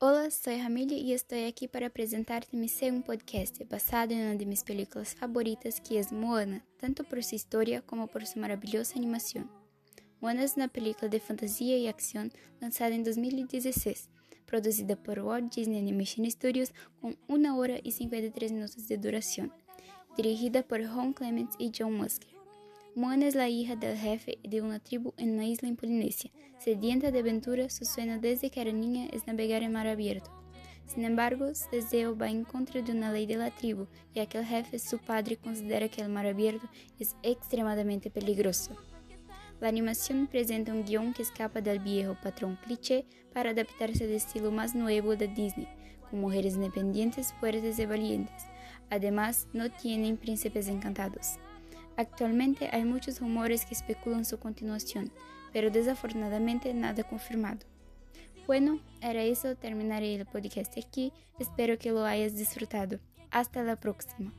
Olá, sou Ramília e estou aqui para apresentar-te segundo podcast, basado em uma de minhas películas favoritas, que é Moana, tanto por sua história como por sua maravilhosa animação. Moana é uma película de fantasia e ação lançada em 2016, produzida por Walt Disney Animation Studios com 1 hora e 53 minutos de duração, dirigida por Ron Clements e John Musker. Moana es la hija del jefe de una tribu en una isla en Polinesia. Sedienta de aventura, su sueño desde que era niña es navegar en mar abierto. Sin embargo, su deseo va en contra de una ley de la tribu, ya que el jefe, su padre, considera que el mar abierto es extremadamente peligroso. La animación presenta un guion que escapa del viejo patrón cliché para adaptarse al estilo más nuevo de Disney, con mujeres independientes, fuertes y valientes. Además, no tienen príncipes encantados. Actualmente hay muchos rumores que especulan su continuación, pero desafortunadamente nada confirmado. Bueno, era eso, terminaré el podcast aquí, espero que lo hayas disfrutado. Hasta la próxima.